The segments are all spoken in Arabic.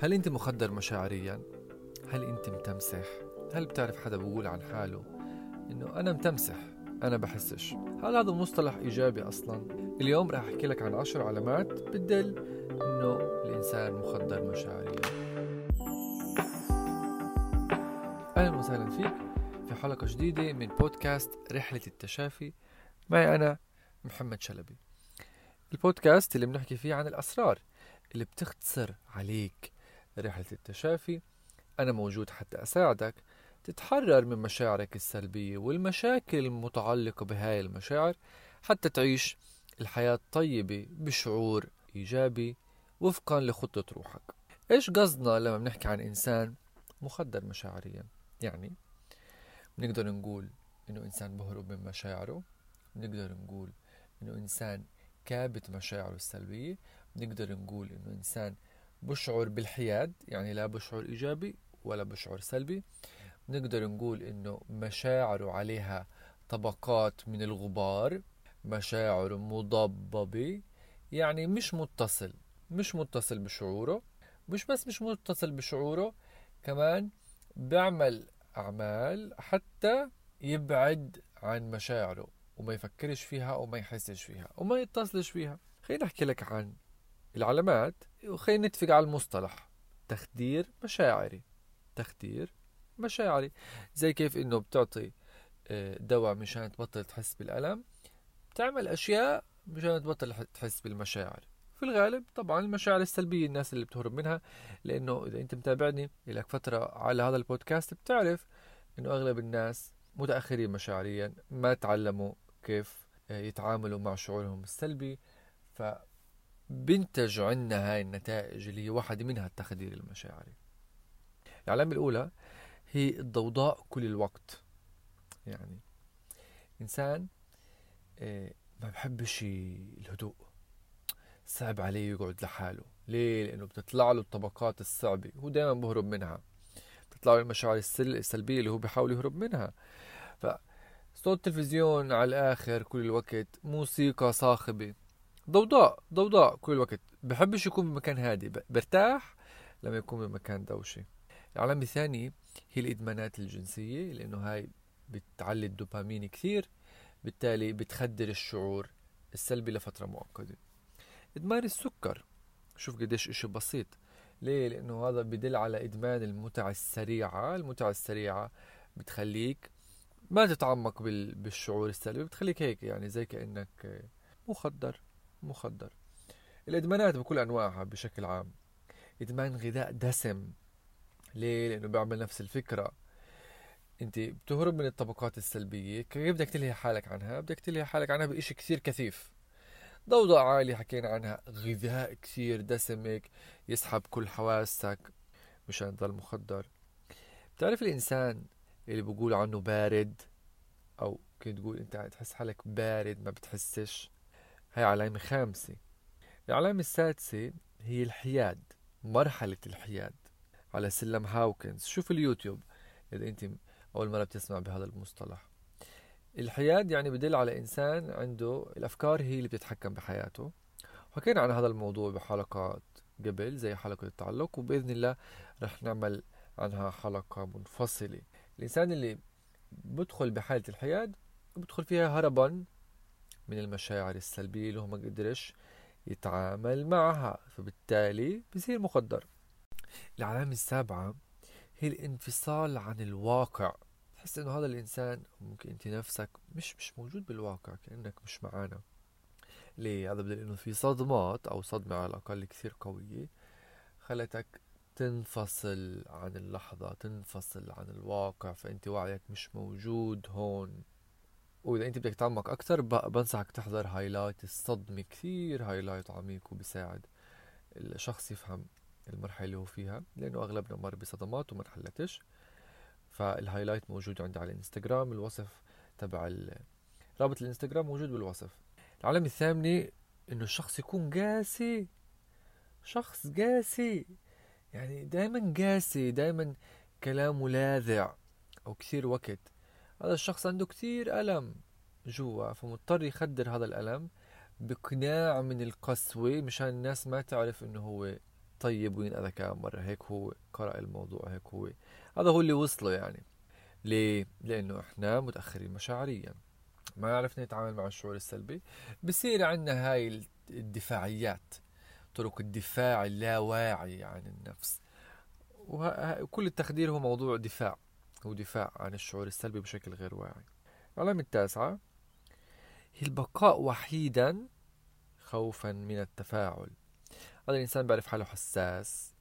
هل أنت مخدر مشاعريا؟ هل أنت متمسح؟ هل بتعرف حدا بقول عن حاله؟ إنه أنا متمسح أنا بحسش. هل هذا مصطلح إيجابي أصلا؟ اليوم راح أحكي لك عن عشر علامات بتدل إنه الإنسان مخدر مشاعريا. أهلا وسهلا فيك في حلقة جديدة من بودكاست رحلة التشافي. معي أنا محمد شلبي. البودكاست اللي بنحكي فيه عن الأسرار اللي بتختصر عليك. رحلة التشافي. أنا موجود حتى أساعدك. تتحرر من مشاعرك السلبية والمشاكل المتعلقة بهاي المشاعر حتى تعيش الحياة الطيبة بشعور إيجابي وفقا لخطة روحك. إيش قصدنا لما بنحكي عن إنسان مخدر مشاعريا؟ يعني بنقدر نقول إنه إنسان بهرب من مشاعره. بنقدر نقول إنه إنسان كابت مشاعره السلبية. بنقدر نقول إنه إنسان بشعر بالحياد يعني لا بشعر إيجابي ولا بشعر سلبي. نقدر نقول إنه مشاعره عليها طبقات من الغبار مشاعر مضببة يعني مش متصل مش متصل بشعوره مش بس مش متصل بشعوره كمان بيعمل أعمال حتى يبعد عن مشاعره وما يفكرش فيها وما يحسش فيها وما يتصلش فيها. خلينا نحكي لك عن العلامات وخلينا نتفق على المصطلح. تخدير مشاعري. تخدير مشاعري. زي كيف إنه بتعطي آه، دواء مشان تبطل تحس بالألم بتعمل أشياء مشان تبطل تحس بالمشاعر. في الغالب طبعا المشاعر السلبية الناس اللي بتهرب منها لأنه إذا أنت متابعني لك فترة على هذا البودكاست بتعرف إنه أغلب الناس متأخرين مشاعريا ما تعلموا كيف آه، يتعاملوا مع شعورهم السلبي. بنتج عنا هاي النتائج اللي هي واحدة منها التخدير المشاعري العلامة الأولى هي الضوضاء كل الوقت. يعني إنسان آه، ما بحبش الهدوء. صعب عليه يقعد لحاله. ليه؟ لأنه بتطلع له الطبقات الصعبة. هو دائما بهرب منها. بتطلع له المشاعر السلبية اللي هو بيحاول يهرب منها. فصوت التلفزيون على الآخر كل الوقت موسيقى صاخبة. ضوضاء ضوضاء كل الوقت بحبش يكون بمكان هادي برتاح لما يكون بمكان دوشة العلامة الثانية هي الإدمانات الجنسية لأنه هاي بتعلي الدوبامين كثير بالتالي بتخدر الشعور السلبي لفترة مؤقتة. إدمان السكر. شوف قديش إشي بسيط. ليه؟ لأنه هذا بدل على إدمان المتعة السريعة المتعة السريعة بتخليك ما تتعمق بالشعور السلبي بتخليك هيك يعني زي كأنك مخدر. مخدر. الإدمانات بكل أنواعها بشكل عام. إدمان غذاء دسم. ليه؟ لأنه بيعمل نفس الفكرة. أنت بتهرب من الطبقات السلبية. كيف بدك تلهي حالك عنها؟ بدك تلهي حالك عنها بإشي كثير كثيف. ضوضاء عالي حكينا عنها. غذاء كثير دسمك يسحب كل حواسك مشان تضل مخدر. بتعرف الإنسان اللي بقول عنه بارد؟ أو كنت تقول أنت تحس حالك بارد ما بتحسش؟ هي علامة خامسة. العلامة السادسة هي الحياد مرحلة الحياد على سلم هاوكنز. شوف اليوتيوب إذا أنت أول مرة بتسمع بهذا المصطلح. الحياد يعني بدل على إنسان عنده الأفكار هي اللي بتتحكم بحياته. حكينا عن هذا الموضوع بحلقات قبل زي حلقة التعلق وبإذن الله رح نعمل عنها حلقة منفصلة. الإنسان اللي بدخل بحالة الحياد بدخل فيها هربا من المشاعر السلبية اللي هو ما قدرش يتعامل معها فبالتالي بصير مخدر العلامة السابعة هي الانفصال عن الواقع. تحس إنه هذا الإنسان ممكن أنت نفسك مش مش موجود بالواقع كأنك مش معانا. ليه؟ هذا بدل إنه في صدمات أو صدمة على الأقل كثير قوية خلتك تنفصل عن اللحظة تنفصل عن الواقع فأنت وعيك مش موجود هون. وإذا أنت بدك تعمق أكثر بنصحك تحضر highlight الصدمة كثير highlight عميق وبيساعد الشخص يفهم المرحلة اللي هو فيها لأنه أغلبنا مر بصدمات وما انحلتش فال highlight موجود عندي على الإنستغرام الوصف تبع رابط الإنستغرام موجود بالوصف. العلامة الثامنة إنه الشخص يكون قاسي. شخص قاسي. يعني دائما قاسي دائما كلامه لاذع أو كثير وقت. هذا الشخص عنده كثير ألم جوا فمضطر يخدر هذا الألم بقناع من القسوة مشان الناس ما تعرف إنه هو طيب وينأذى كم مرة. هيك هو قرأ الموضوع هيك هو. هذا هو اللي وصله يعني. ليه؟ لأنه إحنا متأخرين مشاعريا. ما عرفنا نتعامل مع الشعور السلبي. بصير عندنا هاي الدفاعيات طرق الدفاع اللاواعي عن النفس. وكل التخدير هو موضوع دفاع. هو دفاع عن الشعور السلبي بشكل غير واعي. العلامة التاسعة هي البقاء وحيدا خوفا من التفاعل. هذا الإنسان بيعرف حاله حساس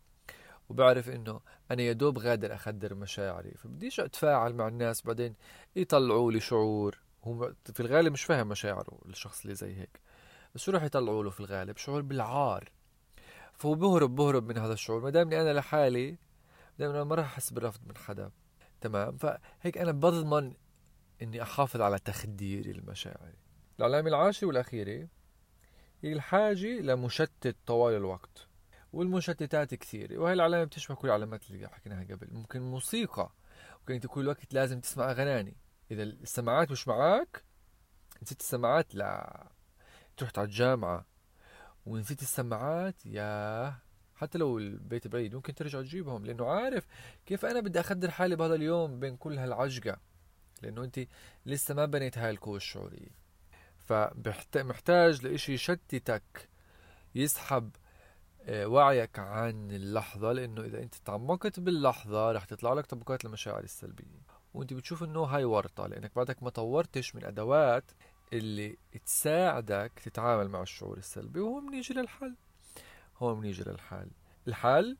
وبعرف إنه أنا يا دوب غادر أخدر مشاعري فبديش أتفاعل مع الناس بعدين يطلعوا لي شعور. هو في الغالب مش فاهم مشاعره الشخص اللي زي هيك. بس شو راح يطلعوا له في الغالب؟ شعور بالعار. فهو بهرب بهرب من هذا الشعور. ما دامني أنا لحالي دائما ما راح أحس بالرفض من حدا. تمام. فهيك أنا بضمن إني أحافظ على تخدير المشاعر العلامه العاشره والاخيره هي الحاجة لمشتت طوال الوقت والمشتتات كثيرة. وهي العلامة بتشبه كل العلامات اللي حكيناها قبل. ممكن موسيقى ممكن أنت كل وقت لازم تسمع أغاني. إذا السماعات مش معك نسيت السماعات لا. تروح على الجامعة ونسيت السماعات يا حتى لو البيت بعيد ممكن ترجع تجيبهم لأنه عارف كيف أنا بدي أخدر حالي بهذا اليوم بين كل هالعجقة لأنه أنت لسه ما بنيت هاي القوة الشعورية. فمحتاج لإشي يشتتك يسحب آه، وعيك عن اللحظة لأنه إذا أنت تعمقت باللحظة رح تطلع لك طبقات المشاعر السلبية. وأنت بتشوف إنه هاي ورطة لأنك بعدك ما طورتش من أدوات اللي تساعدك تتعامل مع الشعور السلبي وهو بنيجي للحل. هون بنيجي للحل الحل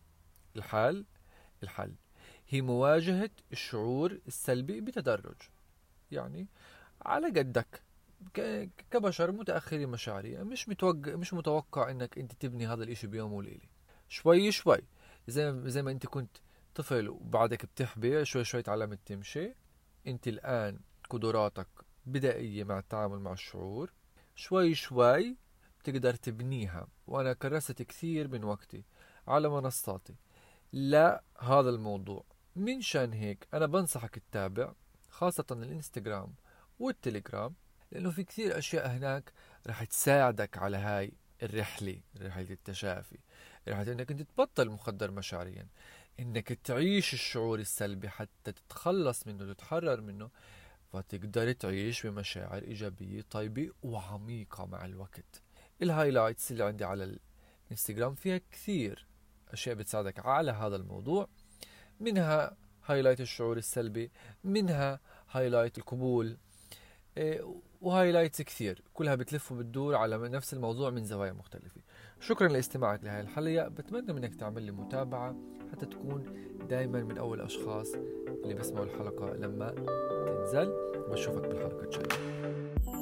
الحل الحل. هي مواجهة الشعور السلبي بتدرج. يعني على قدك. كبشر متأخرين مشاعريا مش متوقع مش متوقع إنك أنت تبني هذا الإشي بيوم وليلة. شوي شوي. زي زي ما أنت كنت طفل وبعدك بتحبي شوي شوي تعلمت تمشي. أنت الآن قدراتك بدائية مع التعامل مع الشعور. شوي شوي بتقدر تبنيها وأنا كرست كثير من وقتي على منصاتي. لا هذا الموضوع. من شأن هيك أنا بنصحك تتابع خاصة الإنستغرام والتليجرام لأنه في كثير أشياء هناك رح تساعدك على هاي الرحلة رحلة التشافي. رحلة إنك أنت تبطل مخدر مشاعريا إنك تعيش الشعور السلبي حتى تتخلص منه تتحرر منه فتقدر تعيش بمشاعر إيجابية طيبة وعميقة مع الوقت. ال highlights اللي عندي على الانستغرام فيها كثير أشياء بتساعدك على هذا الموضوع منها highlight الشعور السلبي منها highlight القبول إيه، وهايلايتس كثير كلها بتلف وبتدور على نفس الموضوع من زوايا مختلفة. شكرا لاستماعك لهذه الحلقة بتمنى منك تعمل لي متابعة حتى تكون دايما من أول الأشخاص اللي بسمعوا الحلقة لما تنزل بشوفك بالحلقة الجاية.